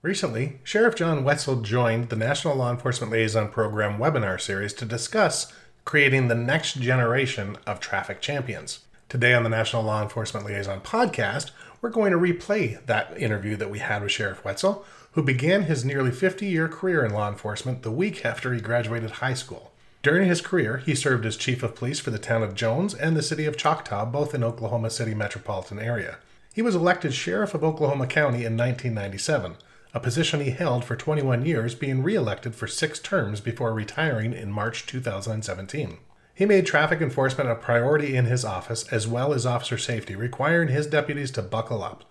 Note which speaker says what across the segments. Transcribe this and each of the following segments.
Speaker 1: Recently, Sheriff John Whetsel joined the National Law Enforcement Liaison Program webinar series to discuss creating the next generation of traffic champions. Today on the National Law Enforcement Liaison podcast, we're going to replay that interview that we had with Sheriff Whetsel, who began his nearly 50 year career in law enforcement the week after he graduated high school. During his career, he served as chief of police for the town of Jones and the city of Choctaw, both in Oklahoma City metropolitan area. He was elected sheriff of Oklahoma County in 1997, a position he held for 21 years, being re-elected for six terms before retiring in March 2017. He made traffic enforcement a priority in his office as well as officer safety, requiring his deputies to buckle up.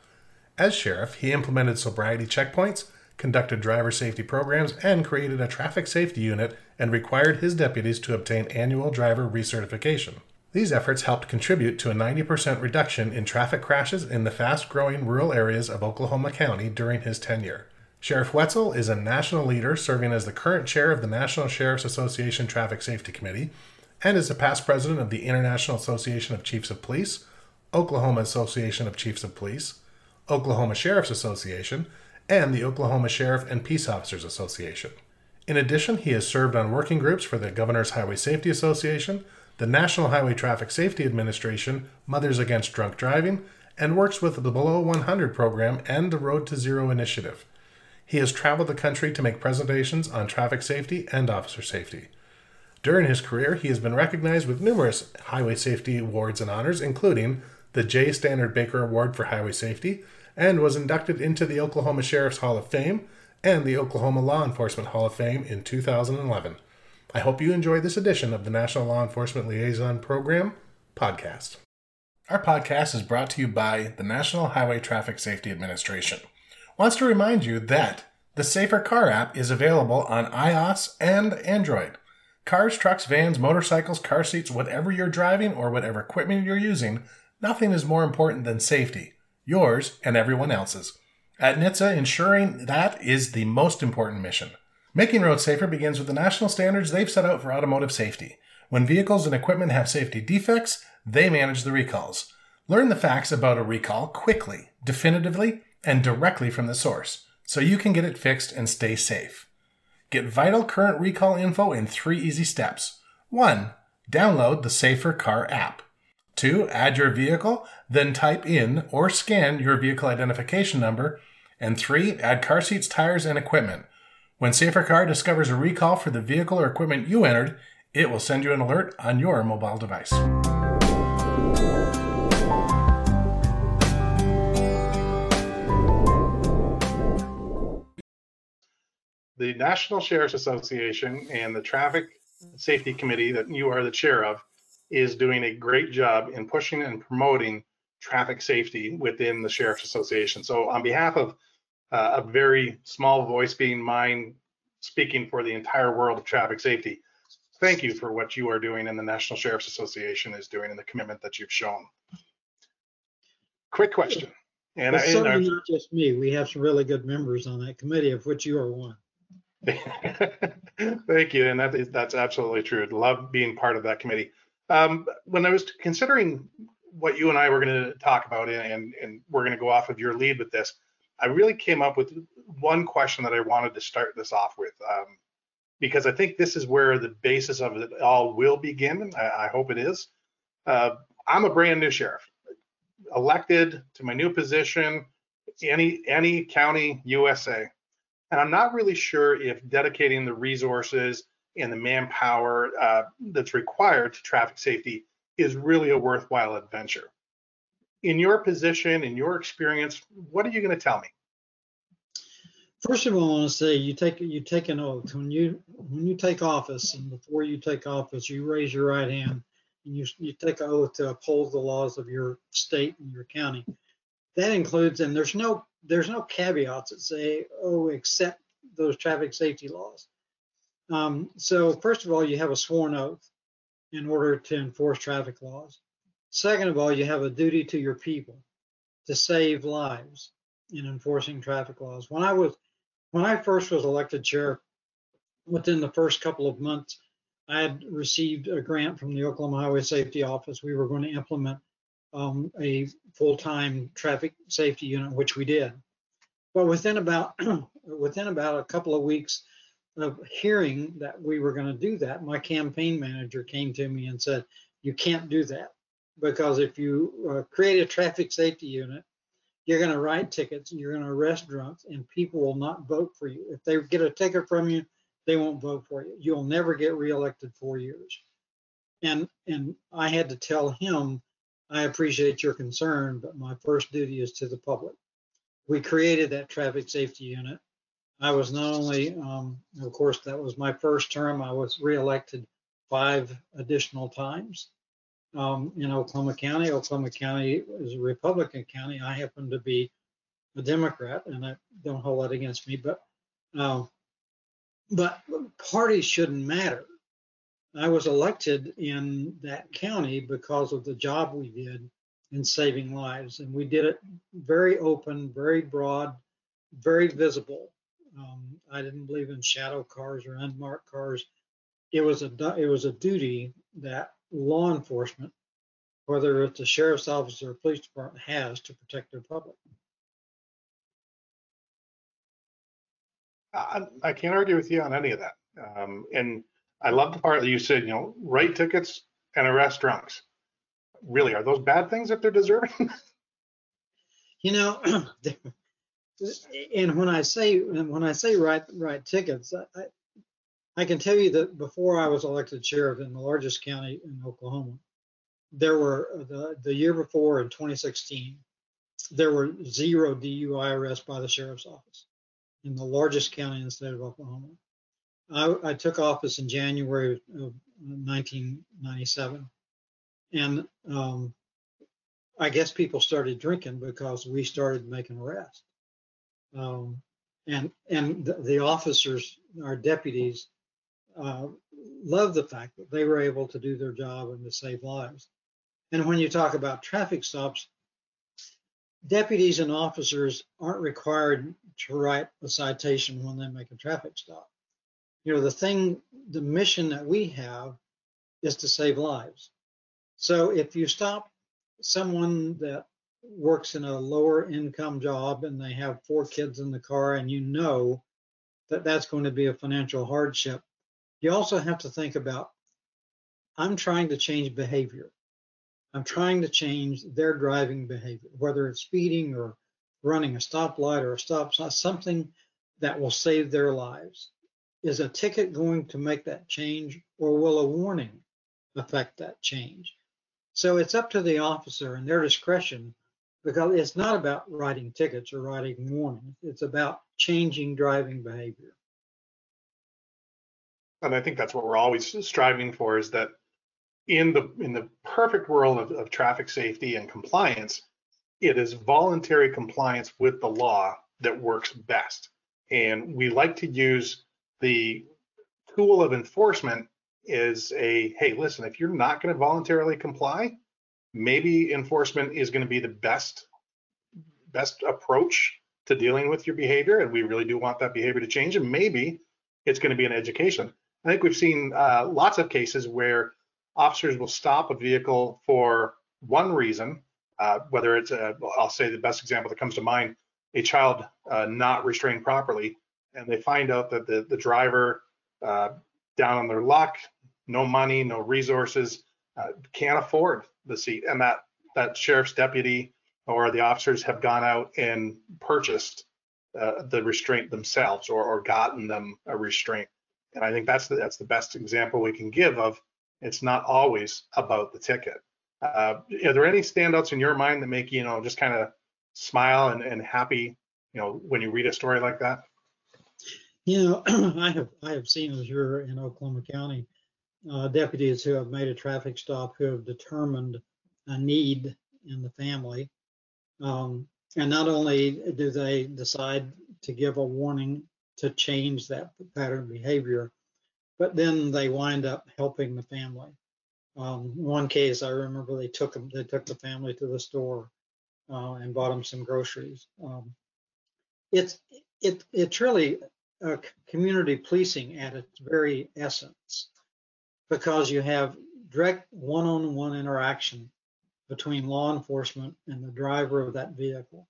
Speaker 1: As sheriff, he implemented sobriety checkpoints, conducted driver safety programs, and created a traffic safety unit and required his deputies to obtain annual driver recertification. These efforts helped contribute to a 90% reduction in traffic crashes in the fast growing rural areas of Oklahoma County during his tenure. Sheriff Whetsel is a national leader serving as the current chair of the National Sheriff's Association Traffic Safety Committee and is a past president of the International Association of Chiefs of Police, Oklahoma Association of Chiefs of Police, Oklahoma Sheriff's Association, and the Oklahoma Sheriff and Peace Officers Association. In addition, he has served on working groups for the Governor's Highway Safety Association, the National Highway Traffic Safety Administration, Mothers Against Drunk Driving, and works with the Below 100 program and the Road to Zero initiative. He has traveled the country to make presentations on traffic safety and officer safety. During his career, he has been recognized with numerous highway safety awards and honors, including the J. Stannard Baker Award for Highway Safety, and was inducted into the Oklahoma Sheriff's Hall of Fame and the Oklahoma Law Enforcement Hall of Fame in 2011. I hope you enjoy this edition of the National Law Enforcement Liaison Program podcast. Our podcast is brought to you by the National Highway Traffic Safety Administration. Wants to remind you that the Safer Car app is available on iOS and Android. Cars, trucks, vans, motorcycles, car seats, whatever you're driving or whatever equipment you're using, nothing is more important than safety, yours and everyone else's. At NHTSA, ensuring that is the most important mission. Making roads safer begins with the national standards they've set out for automotive safety. When vehicles and equipment have safety defects, they manage the recalls. Learn the facts about a recall quickly, definitively, and directly from the source so you can get it fixed and stay safe. Get vital current recall info in three easy steps. 1. Download the Safer Car app. 2. Add your vehicle, then type in or scan your vehicle identification number. And 3. Add car seats, tires, and equipment. When Safer Car discovers a recall for the vehicle or equipment you entered, it will send you an alert on your mobile device. The National Sheriff's Association and the Traffic Safety Committee that you are the chair of is doing a great job in pushing and promoting traffic safety within the Sheriff's Association. So, on behalf of uh, a very small voice being mine, speaking for the entire world of traffic safety, thank you for what you are doing and the National Sheriff's Association is doing and the commitment that you've shown. Quick question.
Speaker 2: And, it's certainly not just me. We have some really good members on that committee, of which you are one.
Speaker 1: Thank you, and that is that's absolutely true. Love being part of that committee. Um, when I was considering what you and I were going to talk about, and and we're going to go off of your lead with this, I really came up with one question that I wanted to start this off with, um, because I think this is where the basis of it all will begin. I, I hope it is. Uh, I'm a brand new sheriff, elected to my new position, any any county USA. And I'm not really sure if dedicating the resources and the manpower uh, that's required to traffic safety is really a worthwhile adventure. In your position, in your experience, what are you going to tell me?
Speaker 2: First of all, I want to say you take you take an oath when you when you take office, and before you take office, you raise your right hand and you you take an oath to uphold the laws of your state and your county. That includes, and there's no there's no caveats that say, oh, except those traffic safety laws. Um, so first of all, you have a sworn oath in order to enforce traffic laws. Second of all, you have a duty to your people to save lives in enforcing traffic laws. When I was when I first was elected chair, within the first couple of months, I had received a grant from the Oklahoma Highway Safety Office. We were going to implement um, a full-time traffic safety unit, which we did. But within about within about a couple of weeks of hearing that we were going to do that, my campaign manager came to me and said, "You can't do that because if you uh, create a traffic safety unit, you're going to write tickets, you're going to arrest drunks, and people will not vote for you. If they get a ticket from you, they won't vote for you. You'll never get reelected four years." And and I had to tell him, "I appreciate your concern, but my first duty is to the public." We created that traffic safety unit I was not only, um, of course, that was my first term. I was reelected five additional times um, in Oklahoma County. Oklahoma County is a Republican county. I happen to be a Democrat, and I don't hold that against me. But uh, but parties shouldn't matter. I was elected in that county because of the job we did in saving lives, and we did it very open, very broad, very visible. Um, I didn't believe in shadow cars or unmarked cars. It was a it was a duty that law enforcement, whether it's a sheriff's office or a police department, has to protect their public.
Speaker 3: I, I can't argue with you on any of that. Um, and I love the part that you said, you know, write tickets and arrest drunks. Really, are those bad things if they're deserving?
Speaker 2: you know, and when I say when I say write write tickets, I, I can tell you that before I was elected sheriff in the largest county in Oklahoma, there were the the year before in 2016, there were zero DUI arrests by the sheriff's office in the largest county in the state of Oklahoma. I, I took office in January of 1997, and um, I guess people started drinking because we started making arrests. Um, and and the, the, officers, our deputies, uh, love the fact that they were able to do their job and to save lives. And when you talk about traffic stops, deputies and officers aren't required to write a citation when they make a traffic stop. You know, the thing, the mission that we have is to save lives. So if you stop someone that works in a lower income job and they have four kids in the car and you know that that's going to be a financial hardship, you also have to think about I'm trying to change behavior. I'm trying to change their driving behavior, whether it's speeding or running a stoplight or a stop sign, something that will save their lives. Is a ticket going to make that change or will a warning affect that change? So it's up to the officer and their discretion because it's not about writing tickets or writing warnings. It's about changing driving behavior.
Speaker 3: And I think that's what we're always striving for is that in the in the perfect world of, of traffic safety and compliance, it is voluntary compliance with the law that works best. And we like to use the tool of enforcement is a hey, listen, if you're not going to voluntarily comply, maybe enforcement is going to be the best best approach to dealing with your behavior and we really do want that behavior to change and maybe it's going to be an education. I think we've seen uh, lots of cases where officers will stop a vehicle for one reason uh, whether it's i'll say the best example that comes to mind a child uh, not restrained properly and they find out that the, the driver uh, down on their luck no money no resources uh, can't afford the seat, and that that sheriff's deputy or the officers have gone out and purchased uh, the restraint themselves or, or gotten them a restraint. And I think that's the, that's the best example we can give of it's not always about the ticket. Uh, are there any standouts in your mind that make you know just kind of smile and, and happy you know when you read a story like that?
Speaker 2: You know, I have I have seen as you're in Oklahoma County uh, deputies who have made a traffic stop who have determined a need in the family. Um, and not only do they decide to give a warning to change that pattern of behavior, but then they wind up helping the family. Um, one case I remember they took them, they took the family to the store uh, and bought them some groceries. Um, it's it it's really a community policing at its very essence because you have direct one-on-one interaction between law enforcement and the driver of that vehicle.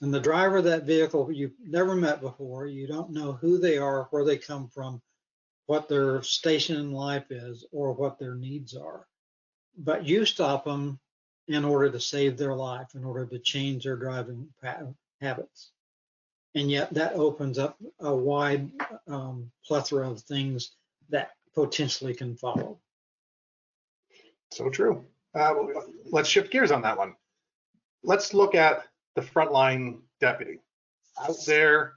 Speaker 2: And the driver of that vehicle you've never met before, you don't know who they are, where they come from, what their station in life is, or what their needs are. But you stop them in order to save their life, in order to change their driving habits. And yet that opens up a wide um, plethora of things that potentially can follow.
Speaker 3: So true. Uh, let's shift gears on that one. Let's look at the frontline deputy out there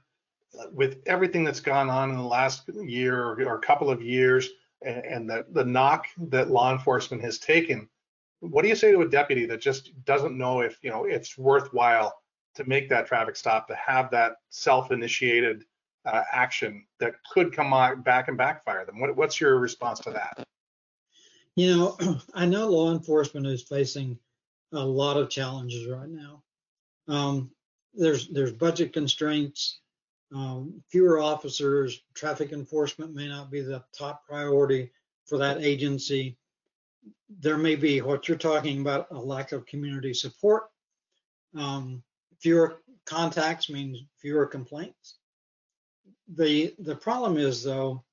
Speaker 3: with everything that's gone on in the last year or, couple of years and, and the, the knock that law enforcement has taken. What do you say to a deputy that just doesn't know if you know it's worthwhile to make that traffic stop, to have that self-initiated uh, action that could come back and backfire them? What, what's your response to that?
Speaker 2: You know, I know law enforcement is facing a lot of challenges right now. Um, there's there's budget constraints, um, fewer officers, traffic enforcement may not be the top priority for that agency. There may be what you're talking about a lack of community support. Um, fewer contacts means fewer complaints. The the problem is though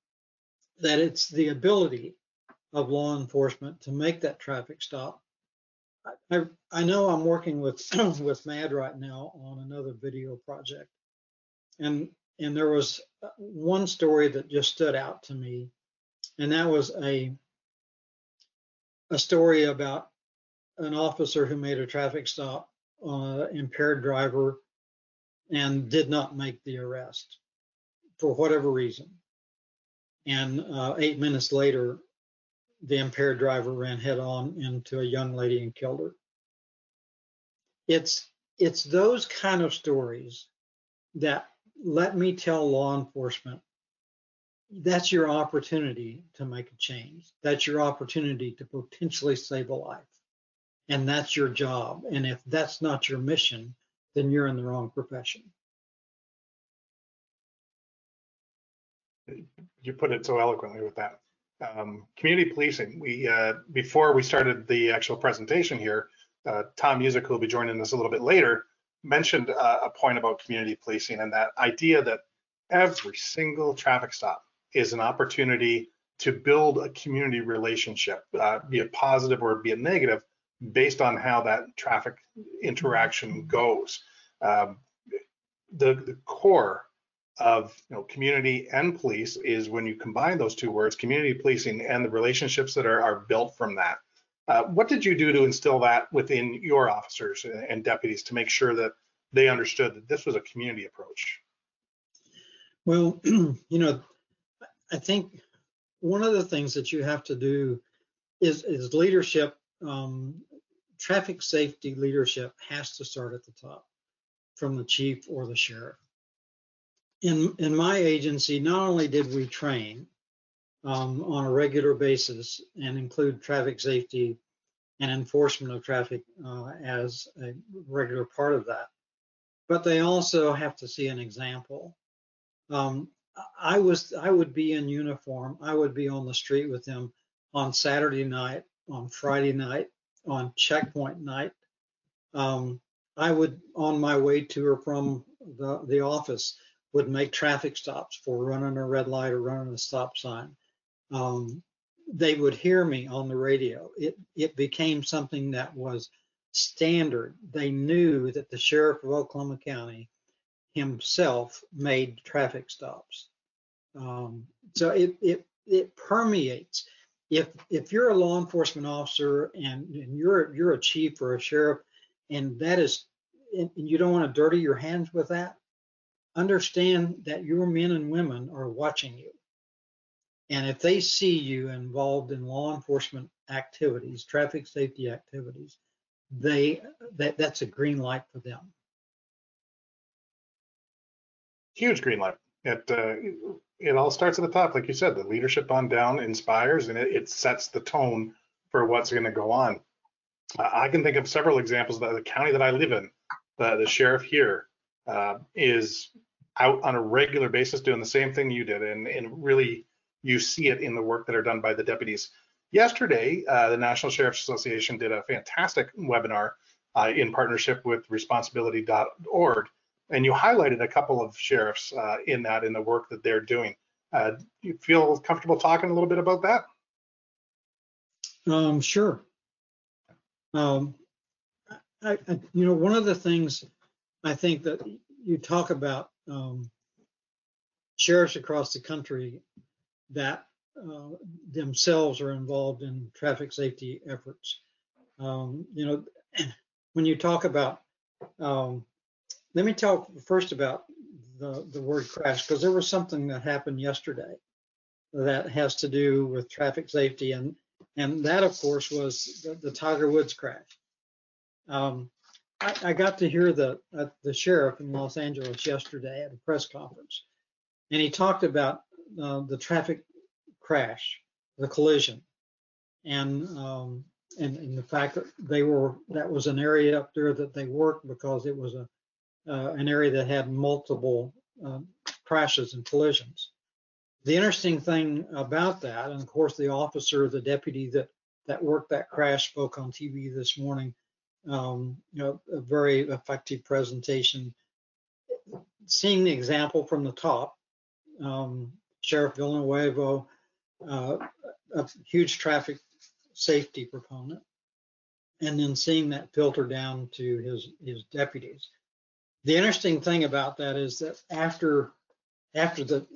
Speaker 2: that it's the ability of law enforcement to make that traffic stop. I, I know I'm working with with MADD right now on another video project, and and there was one story that just stood out to me, and that was a a story about an officer who made a traffic stop an impaired driver and did not make the arrest for whatever reason. And uh, eight minutes later, the impaired driver ran head on into a young lady and killed her. It's it's those kind of stories that let me tell law enforcement that's your opportunity to make a change. That's your opportunity to potentially save a life. And that's your job. And if that's not your mission, then you're in the wrong profession.
Speaker 3: You put it so eloquently with that um, community policing. We uh, before we started the actual presentation here, uh, Tom Music, who will be joining us a little bit later, mentioned uh, a point about community policing and that idea that every single traffic stop is an opportunity to build a community relationship, uh, be it positive or be it negative, based on how that traffic interaction goes. Um, the, the core of you know, community and police is when you combine those two words, community policing and the relationships that are, are built from that. Uh, what did you do to instill that within your officers and deputies to make sure that they understood that this was a community approach?
Speaker 2: Well, you know, I think one of the things that you have to do is, is leadership. Um, traffic safety leadership has to start at the top from the chief or the sheriff in in my agency, not only did we train um, on a regular basis and include traffic safety and enforcement of traffic uh, as a regular part of that, but they also have to see an example. Um, I was I would be in uniform. I would be on the street with them on Saturday night, on Friday night, on checkpoint night. Um, I would on my way to or from the, the office would make traffic stops for running a red light or running a stop sign. Um, they would hear me on the radio. It it became something that was standard. They knew that the sheriff of Oklahoma County himself made traffic stops. Um, so it it it permeates. If if you're a law enforcement officer and, and you're you're a chief or a sheriff, and that is and you don't want to dirty your hands with that, understand that your men and women are watching you. And if they see you involved in law enforcement activities, traffic safety activities, they that that's a green light for them.
Speaker 3: Huge green light. It uh, it all starts at the top, like you said. The leadership on down inspires, and it, it sets the tone for what's going to go on. Uh, I can think of several examples that the county that I live in, the, the sheriff here, uh, is out on a regular basis doing the same thing you did, and and really you see it in the work that are done by the deputies. Yesterday, uh, the National Sheriff's Association did a fantastic webinar uh, in partnership with Responsibility.org and you highlighted a couple of sheriffs uh, in that in the work that they're doing. Uh, you feel comfortable talking a little bit about that?
Speaker 2: Um, sure. Um, I, I, you know, one of the things I think that you talk about um, sheriffs across the country that uh, themselves are involved in traffic safety efforts. Um, you know, when you talk about, um, let me talk first about the, the word crash, because there was something that happened yesterday that has to do with traffic safety. And, and that, of course, was the, the Tiger Woods crash. Um, I, I, got to hear the, uh, the sheriff in Los Angeles yesterday at a press conference, and he talked about uh, the traffic crash, the collision, and, um, and and the fact that they were that was an area up there that they worked because it was a an area that had multiple um, crashes and collisions. The interesting thing about that, and of course the officer, the deputy that that worked that crash spoke on TV this morning. Um, you know, a very effective presentation. Seeing the example from the top, um, Sheriff Villanueva uh, a huge traffic safety proponent, and then seeing that filter down to his his deputies. The interesting thing about that is that after after the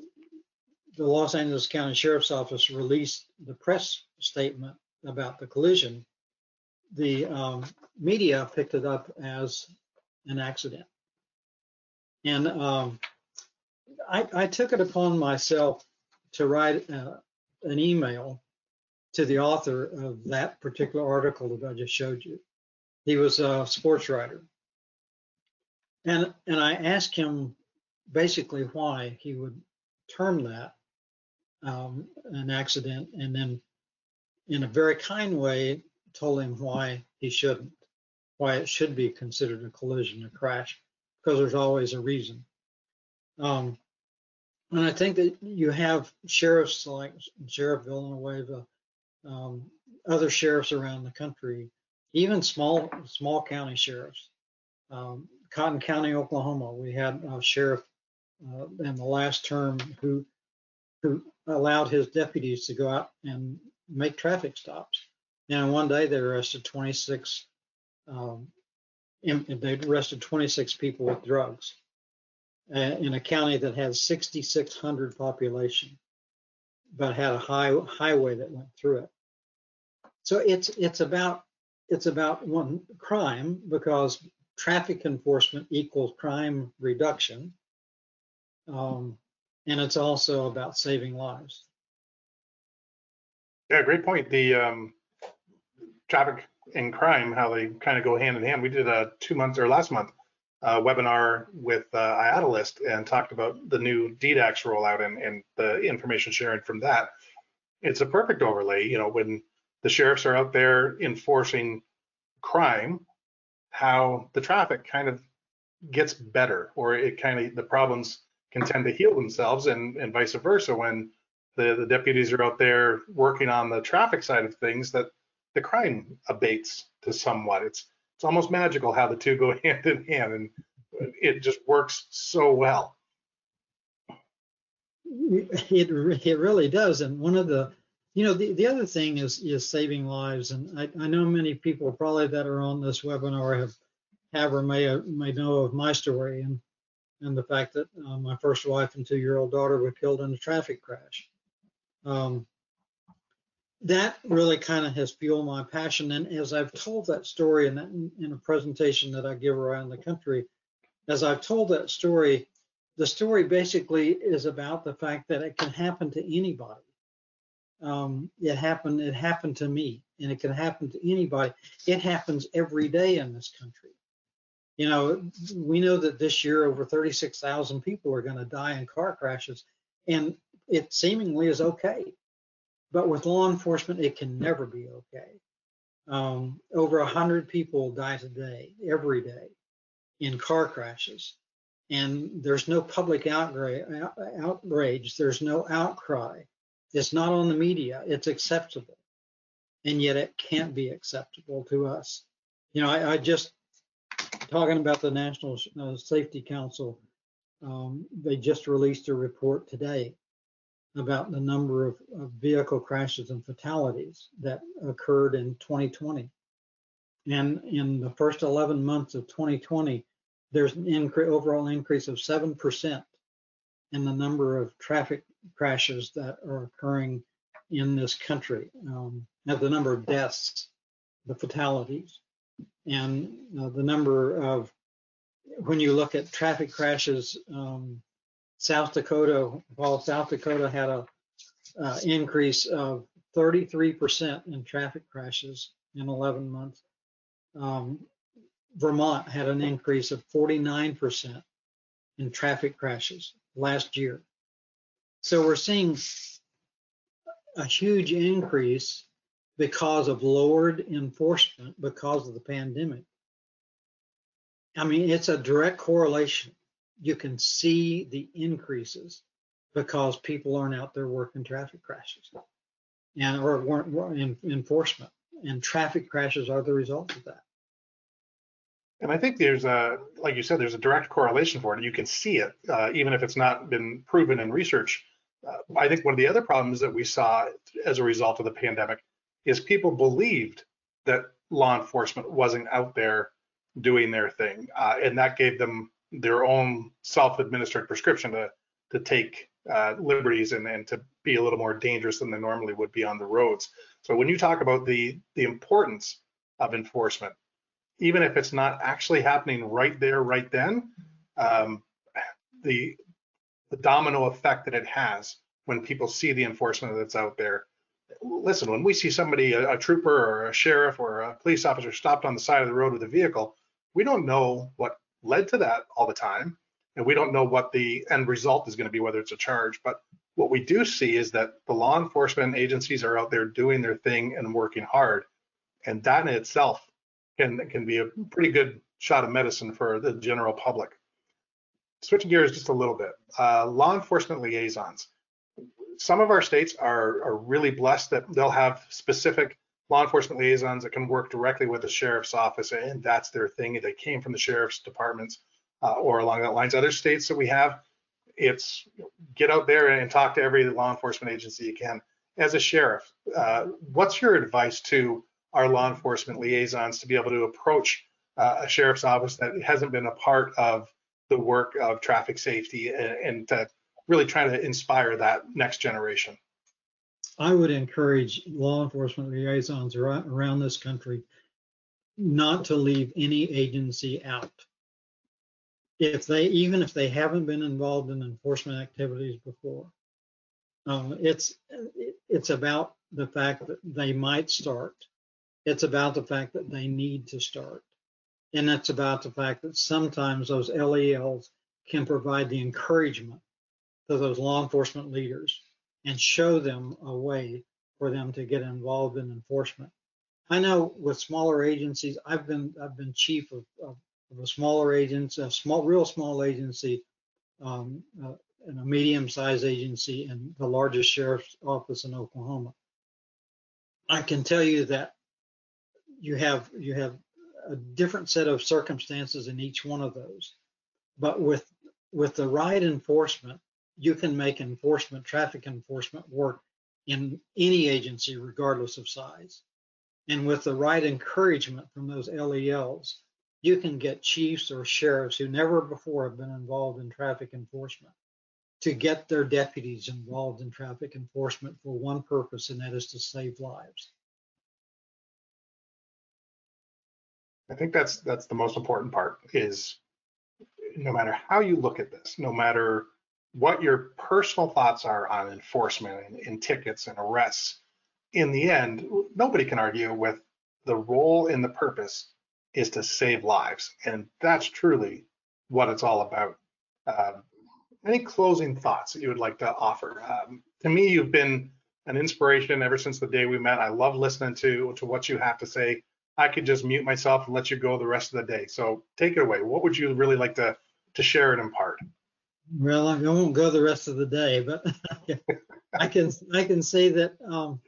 Speaker 2: the Los Angeles County Sheriff's Office released the press statement about the collision, the um, media picked it up as an accident. And um, I, I, took it upon myself to write uh, an email to the author of that particular article that I just showed you. He was a sports writer. And, and I asked him basically why he would term that um, an accident and then in a very kind way told him why he shouldn't, why it should be considered a collision, a crash, because there's always a reason. Um, and I think that you have sheriffs like Sheriff Villanueva, um, other sheriffs around the country, even small small county sheriffs. Um, Cotton County, Oklahoma, we had a sheriff uh, in the last term who who allowed his deputies to go out and make traffic stops. And one day they arrested 26. Um, they arrested 26 people with drugs. Uh, in a county that has 6,600 population, but had a high highway that went through it. So it's it's about it's about one crime because traffic enforcement equals crime reduction, um, and it's also about saving lives.
Speaker 3: Yeah, great point. The um, traffic and crime, how they kind of go hand in hand. We did a two months or last month webinar with uh, and talked about the new DDACTS rollout and, and the information sharing from that. It's a perfect overlay, you know, when the sheriffs are out there enforcing crime, how the traffic kind of gets better or it kind of the problems can tend to heal themselves and, and vice versa when the, the deputies are out there working on the traffic side of things that the crime abates to somewhat. It's it's almost magical how the two go hand in hand and it just works so well
Speaker 2: it it really does and one of the you know the, the other thing is is saving lives and I, I know many people probably that are on this webinar have have or may may know of my story and and the fact that uh, my first wife and two year old daughter were killed in a traffic crash um, that really kind of has fueled my passion. And as I've told that story in, that, in a presentation that I give around the country, as I've told that story, the story basically is about the fact that it can happen to anybody. Um, it happened. It happened to me, and it can happen to anybody. It happens every day in this country. You know, we know that this year over 36,000 people are going to die in car crashes, and it seemingly is okay. But with law enforcement, it can never be okay. Um, over 100 people die today, every day, in car crashes. And there's no public outrage, there's no outcry. It's not on the media, it's acceptable. And yet it can't be acceptable to us. You know, I, I just talking about the National uh, Safety Council, um, they just released a report today about the number of, of vehicle crashes and fatalities that occurred in 2020. And in the first 11 months of 2020, there's an incre- overall increase of 7% in the number of traffic crashes that are occurring in this country, um, the number of deaths, the fatalities, and uh, the number of, when you look at traffic crashes, um, South Dakota, while South Dakota had a uh, increase of 33% in traffic crashes in 11 months, um, Vermont had an increase of 49% in traffic crashes last year. So we're seeing a huge increase because of lowered enforcement because of the pandemic. I mean, it's a direct correlation. You can see the increases because people aren't out there working traffic crashes and or enforcement and traffic crashes are the result of that.
Speaker 1: And I think there's a, like you said, there's a direct correlation for it. You can see it, uh, even if it's not been proven in research. Uh, I think one of the other problems that we saw as a result of the pandemic is people believed that law enforcement wasn't out there doing their thing, uh, and that gave them their own self-administered prescription to to take uh, liberties and, and to be a little more dangerous than they normally would be on the roads. So when you talk about the the importance of enforcement, even if it's not actually happening right there, right then, um, the the domino effect that it has when people see the enforcement that's out there. Listen, when we see somebody, a, a trooper or a sheriff or a police officer stopped on the side of the road with a vehicle, we don't know what led to that all the time. And we don't know what the end result is going to be, whether it's a charge. But what we do see is that the law enforcement agencies are out there doing their thing and working hard. And that in itself can can be a pretty good shot of medicine for the general public. Switching gears just a little bit, uh, law enforcement liaisons. Some of our states are are really blessed that they'll have specific law enforcement liaisons that can work directly with the sheriff's office, and that's their thing. They came from the sheriff's departments uh, or along that lines. Other states that we have, it's get out there and talk to every law enforcement agency you can. As a sheriff, uh, what's your advice to our law enforcement liaisons to be able to approach uh, a sheriff's office that hasn't been a part of the work of traffic safety and, and to really try to inspire that next generation.
Speaker 2: I would encourage law enforcement liaisons around, around this country not to leave any agency out. If they, even if they haven't been involved in enforcement activities before, um, it's it's about the fact that they might start it's about the fact that they need to start. And it's about the fact that sometimes those LELs can provide the encouragement to those law enforcement leaders and show them a way for them to get involved in enforcement. I know with smaller agencies, I've been I've been chief of, of, of a smaller agency, a small, real small agency, um, uh, and a medium-sized agency, and the largest sheriff's office in Oklahoma. I can tell you that you have you have a different set of circumstances in each one of those. But with with the right enforcement, you can make enforcement, traffic enforcement work in any agency, regardless of size. And with the right encouragement from those LELs, you can get chiefs or sheriffs who never before have been involved in traffic enforcement to get their deputies involved in traffic enforcement for one purpose, and that is to save lives.
Speaker 1: I think that's that's the most important part is no matter how you look at this, no matter what your personal thoughts are on enforcement and, and tickets and arrests, in the end, nobody can argue with the role and the purpose is to save lives. And that's truly what it's all about. Um, any closing thoughts that you would like to offer? Um, to me, you've been an inspiration ever since the day we met. I love listening to, to what you have to say. I could just mute myself and let you go the rest of the day. So take it away. What would you really like to to share and impart?
Speaker 2: Well, I won't go the rest of the day, but I can I can say that um,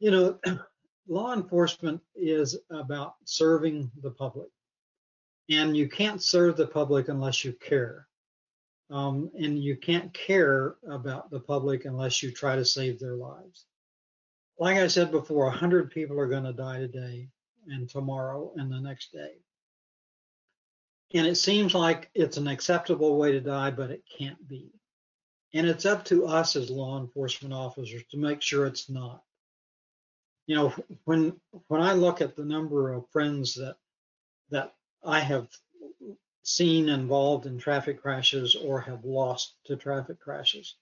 Speaker 2: you know law enforcement is about serving the public, And you can't serve the public unless you care. Um, and you can't care about the public unless you try to save their lives. Like I said before, 100 people are going to die today and tomorrow and the next day. And it seems like it's an acceptable way to die, but it can't be. And it's up to us as law enforcement officers to make sure it's not. You know, when when I look at the number of friends that that I have seen involved in traffic crashes or have lost to traffic crashes,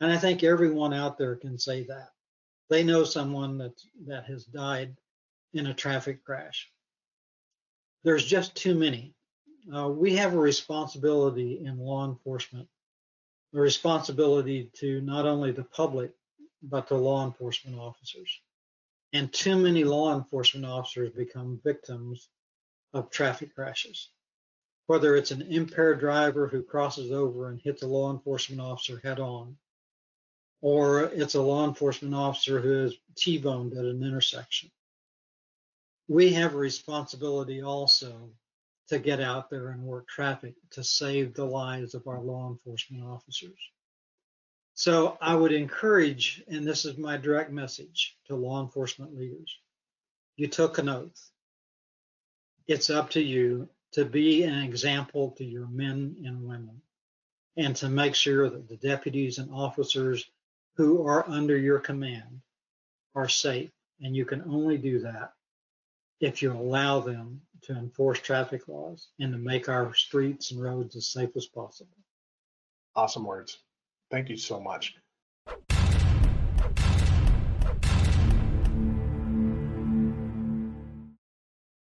Speaker 2: and I think everyone out there can say that they know someone that that has died in a traffic crash. There's just too many. Uh, we have a responsibility in law enforcement, a responsibility to not only the public, but to law enforcement officers. And too many law enforcement officers become victims of traffic crashes. Whether it's an impaired driver who crosses over and hits a law enforcement officer head on, or it's a law enforcement officer who is T-boned at an intersection. We have a responsibility also to get out there and work traffic to save the lives of our law enforcement officers. So I would encourage, and this is my direct message to law enforcement leaders, you took an oath. It's up to you to be an example to your men and women and to make sure that the deputies and officers who are under your command are safe. And you can only do that if you allow them to enforce traffic laws and to make our streets and roads as safe as possible.
Speaker 3: Awesome words. Thank you so much.